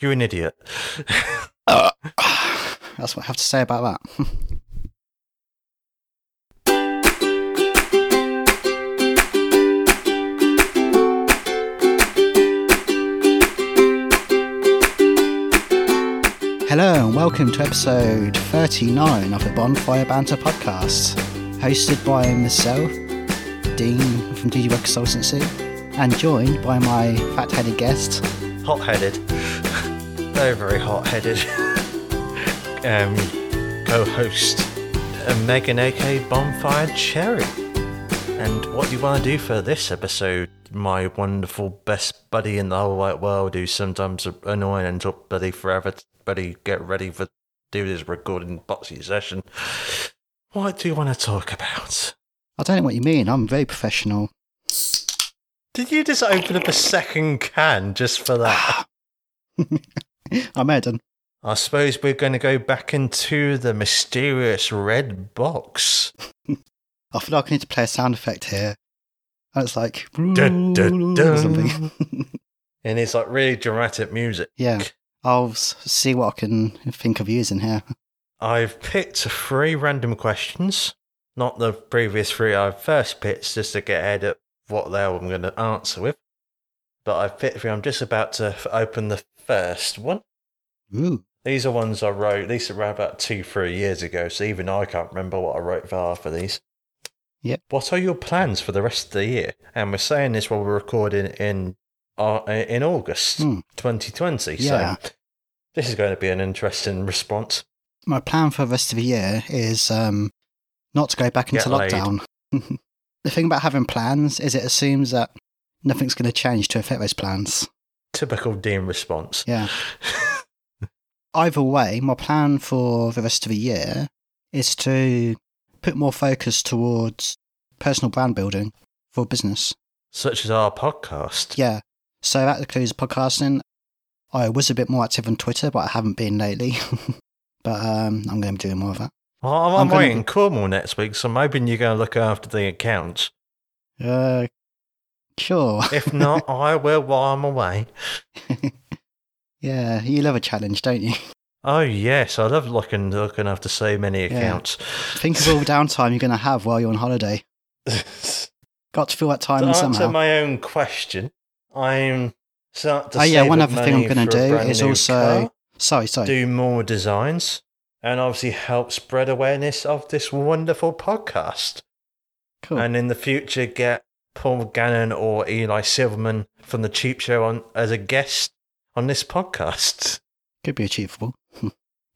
You're an idiot. Uh, that's what I have to say about that. Hello and welcome to episode 39 of the Bonfire Banter podcast, hosted by myself, Dean from DG Web Consultancy, and joined by my fat-headed guest, Hot headed. Very, very hot headed. um, co host uh, Megan AK Bonfire Cherry. And what do you want to do for this episode, my wonderful best buddy in the whole wide world who's sometimes annoying and took buddy forever? Buddy, get ready for do this recording boxy session. What do you want to talk about? I don't know what you mean, I'm very professional. Did you just open up a second can just for that? I'm Eden. I suppose we're going to go back into the mysterious red box. I feel like I need to play a sound effect here. And it's like Dun, dun, or something. And it's like really dramatic music. yeah, I'll see what I can think of using here. I've picked three random questions, not the previous three I first picked, just to get ahead of what the hell I'm going to answer with. I've picked. I'm just about to open the first one. Ooh, These are ones I wrote. These are about two, three years ago, so even I can't remember what I wrote for half of these. Yep. What are your plans for the rest of the year? And we're saying this while we're recording in uh, in August Hmm. 2020. Yeah. So this is going to be an interesting response. my plan for the rest of the year is um, not to go back into laid. lockdown. the thing about having plans is it assumes that nothing's going to change to affect those plans. Typical Dean response. Yeah. Either way, my plan for the rest of the year is to put more focus towards personal brand building for business. Such as our podcast. Yeah. So that includes podcasting. I was a bit more active on Twitter, but I haven't been lately. but um, I'm going to be doing more of that. Well, I'm, I'm I'm waiting be- Cornwall next week, so I'm hoping you're going to look after the accounts. Uh, sure. If not, I will while I'm away. yeah, you love a challenge, don't you? Oh yes, I love looking looking after so many Yeah. accounts. Think of all the downtime you're going to have while you're on holiday. Got to fill that time to answer somehow. my own question, I'm starting to Oh, yeah, one other thing I'm gonna do is also- car, sorry, sorry. do more designs, and obviously help spread awareness of this wonderful podcast. cool. And in the future, get Paul Gannon or Eli Silverman from the Cheap Show on as a guest on this podcast. Could be achievable.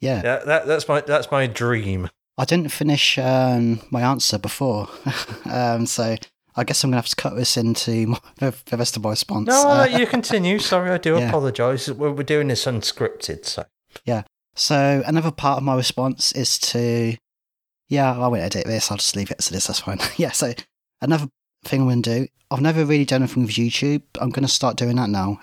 yeah. Yeah, that, that's my that's my dream. I didn't finish um, my answer before. um, so I guess I'm going to have to cut this into my, the, the rest of my response. No, Uh, you continue. Sorry, I do Yeah. apologise. We're, we're doing this unscripted, so. Yeah. So another part of my response is to, yeah, I won't edit this. I'll just leave it as it is. That's fine. yeah. So another thing I'm going to do. I've never really done anything with YouTube. I'm going to start doing that now.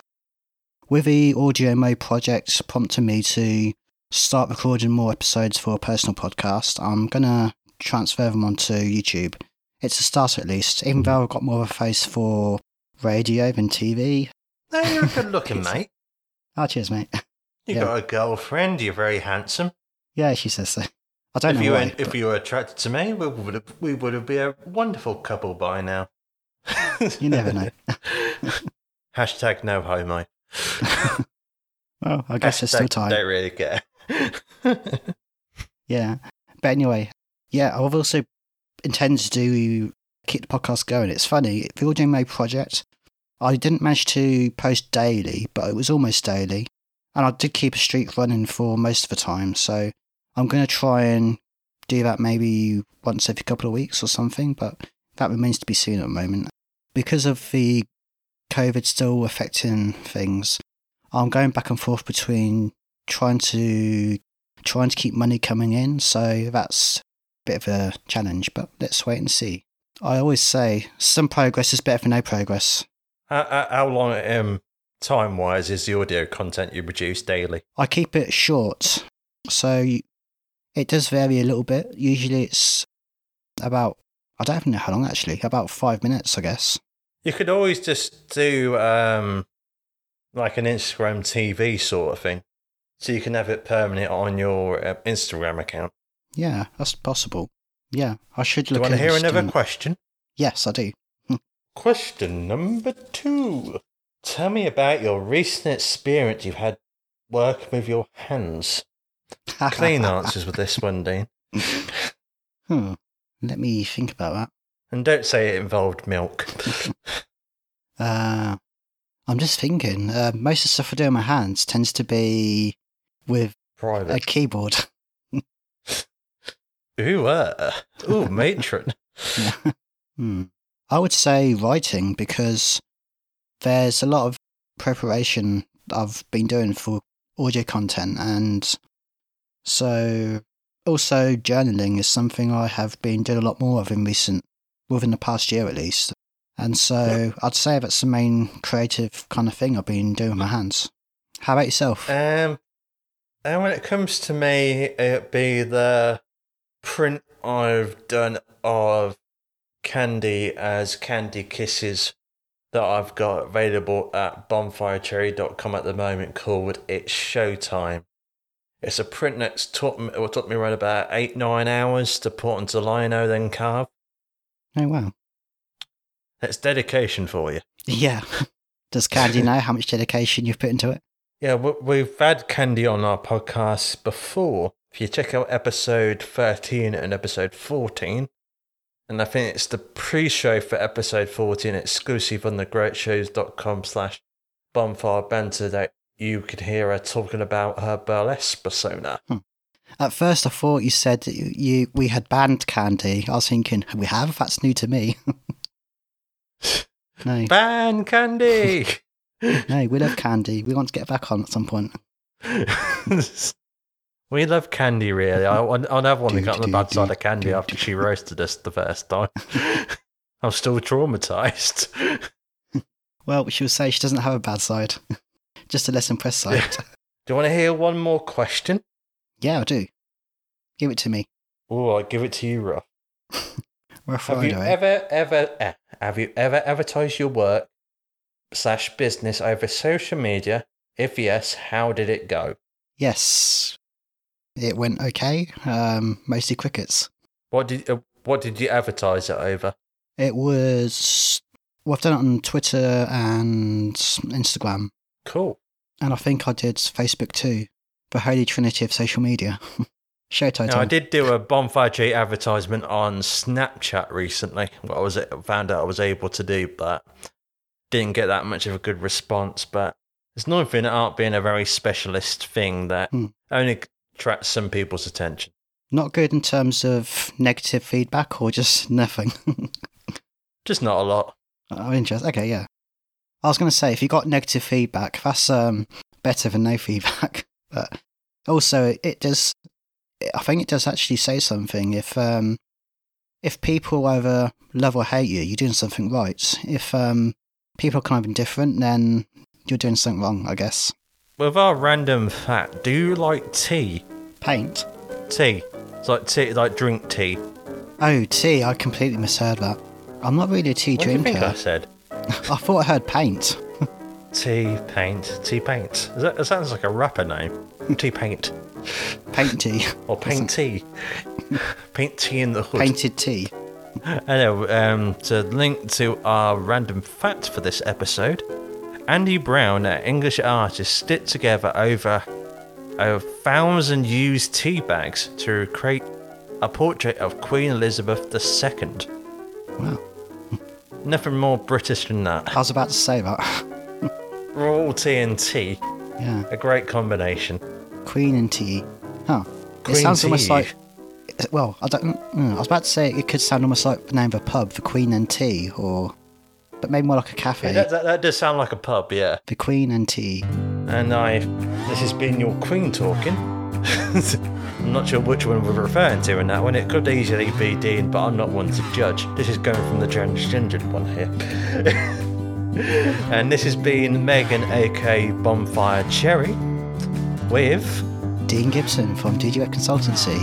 With the audio mode project prompting me to start recording more episodes for a personal podcast, I'm going to transfer them onto YouTube. It's a start at least, even though I've got more of a face for radio than TV. No, you're a good looking, mate. Oh, cheers, mate. You Yeah. got a girlfriend. You're very handsome. Yeah, she says so. I don't if know you why. were, if you were attracted to me, we would have we would have been a wonderful couple by now. You never know. Hashtag no homo. Well, I guess there's still Hashtag time. Don't really care. Yeah. But anyway, yeah, I've also intended to do keep the podcast going. It's funny, the Audio Mode project, I didn't manage to post daily, but it was almost daily. And I did keep a streak running for most of the time. So I'm going to try and do that maybe once every couple of weeks or something, but that remains to be seen at the moment. Because of the COVID still affecting things, I'm going back and forth between trying to trying to keep money coming in. So that's a bit of a challenge, but let's wait and see. I always say some progress is better than no progress. how, how- long, um, time wise, is the audio content you produce daily? I keep it short, so you- it does vary a little bit. Usually it's about, I don't even know how long actually, about five minutes, I guess. You could always just do um, like an Instagram TV sort of thing, so you can have it permanent on your uh, Instagram account. Yeah, that's possible. Yeah, I should look. Do you want to hear another question? Yes, I do. Question number two. Tell me about your recent experience you've had working with your hands. Clean answers with this one, Dean. Hmm. Let me think about that. And don't say it involved milk. Uh, I'm just thinking. Uh, most of the stuff I do with my hands tends to be with a keyboard. Ooh, uh, ooh, matron. Yeah. hmm. I would say writing because there's a lot of preparation I've been doing for audio content, and so also journaling is something I have been doing a lot more of in recent, within the past year at least. And so I'd say that's the main creative kind of thing I've been doing with my hands. How about yourself? Um, and when it comes to me, it'd be the print I've done of Candy as Candy Kisses that I've got available at bonfirecherry.com at the moment called It's Showtime. It's a print that's took me, it took me around about eight, nine hours to put into lino, then carve. oh wow. That's dedication for you. Yeah. Does Candy know how much dedication you've put into it? Yeah, we- we've had Candy on our podcast before. If you check out episode 13 and episode 14, and I think it's the pre-show for episode 14 exclusive on the greatshows.com slash bonfire banter you could hear her talking about her burlesque persona. Hmm. At first, I thought you said you, you we had banned Candy. I was thinking, we have? That's new to me. no, Ban Candy! no, we love Candy. We want to get back on at some point. we love Candy, really. I, I never want to get on the bad side of Candy after she roasted us the first time. I'm still traumatized. Well, she'll say she doesn't have a bad side, just a less impressed side. Do you want to hear one more question? yeah, I do. Give it to me. Oh, I'll give it to you, Ruff. Rough Have you eh? ever, ever, eh, have you ever advertised your work slash business over social media? If yes, how did it go? Yes, it went okay. Um, mostly crickets. What did uh, what did you advertise it over? It was. Well, I've done it on Twitter and Instagram, Cool. and I think I did Facebook too. The holy trinity of social media. Show title. I did do a Bonfire G advertisement on Snapchat recently. Well, I was found out I was able to do, but didn't get that much of a good response. But it's nothing art being a very specialist thing that Hmm. only attracts some people's attention. Not good in terms of negative feedback or just nothing. Just not a lot. oh, interesting. Okay, yeah. I was going to say, if you got negative feedback, that's um, better than no feedback. But also, it does. I think it does actually say something. If um, if people either love or hate you, you're doing something right. If um, people are kind of indifferent, then you're doing something wrong, I guess. With our random fact, do you like tea? Paint. Tea. It's like tea, like drink tea. Oh, tea. I completely misheard that. I'm not really a tea What do you drinker. think I said? I thought I heard paint. Tea paint. Tea paint. Is that, that sounds like a rapper name. tea paint. Paint tea. Or paint tea. paint tea in the hood. Painted tea. Hello, um, to link to our random fact for this episode, Andy Brown, an English artist, stitched together over a thousand used tea bags to create a portrait of Queen Elizabeth II. Wow. Nothing more British than that. I was about to say that. Royalty and tea, yeah. a great combination. Queen and tea. Huh. Queen it sounds almost like. Well, I don't. mm, I was about to say it could sound almost like the name of a pub, the Queen and Tea, or. But maybe more like a cafe. That, that, that does sound like a pub, yeah. the Queen and Tea. And I, this has been your Queen talking. I'm not sure which one we're referring to in that one. It could easily be Dean, but I'm not one to judge. This is going from the transgendered one here. and this has been Megan, aka Bonfire Cherry, with. Dean Gibson from DGX Consultancy.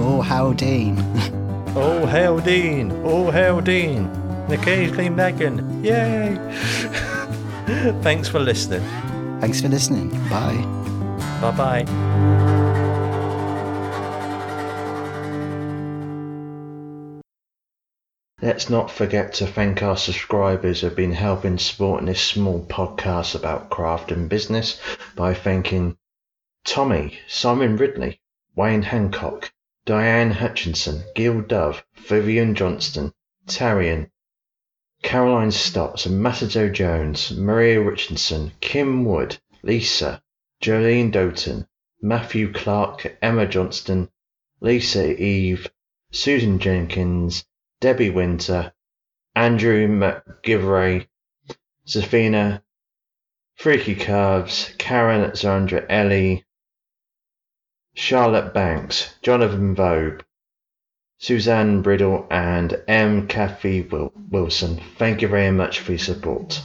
Oh, how Dean. Oh, hail Dean! Oh, hail Dean! And occasionally Megan. Yay! Thanks for listening. Thanks for listening. Bye. Bye bye. Let's not forget to thank our subscribers who have been helping supporting this small podcast about craft and business by thanking Tommy, Simon Ridley, Wayne Hancock, Diane Hutchinson, Gil Dove, Vivian Johnston, Tarian, Caroline Stotts, Masato Jones, Maria Richardson, Kim Wood, Lisa, Jolene Doughton, Matthew Clark, Emma Johnston, Lisa Eve, Susan Jenkins, Debbie Winter, Andrew McGivray, Zafina, Freaky Curves, Karen Zandra Ellie, Charlotte Banks, Jonathan Vogue, Suzanne Bridle, and M. Kathy Wilson. Thank you very much for your support.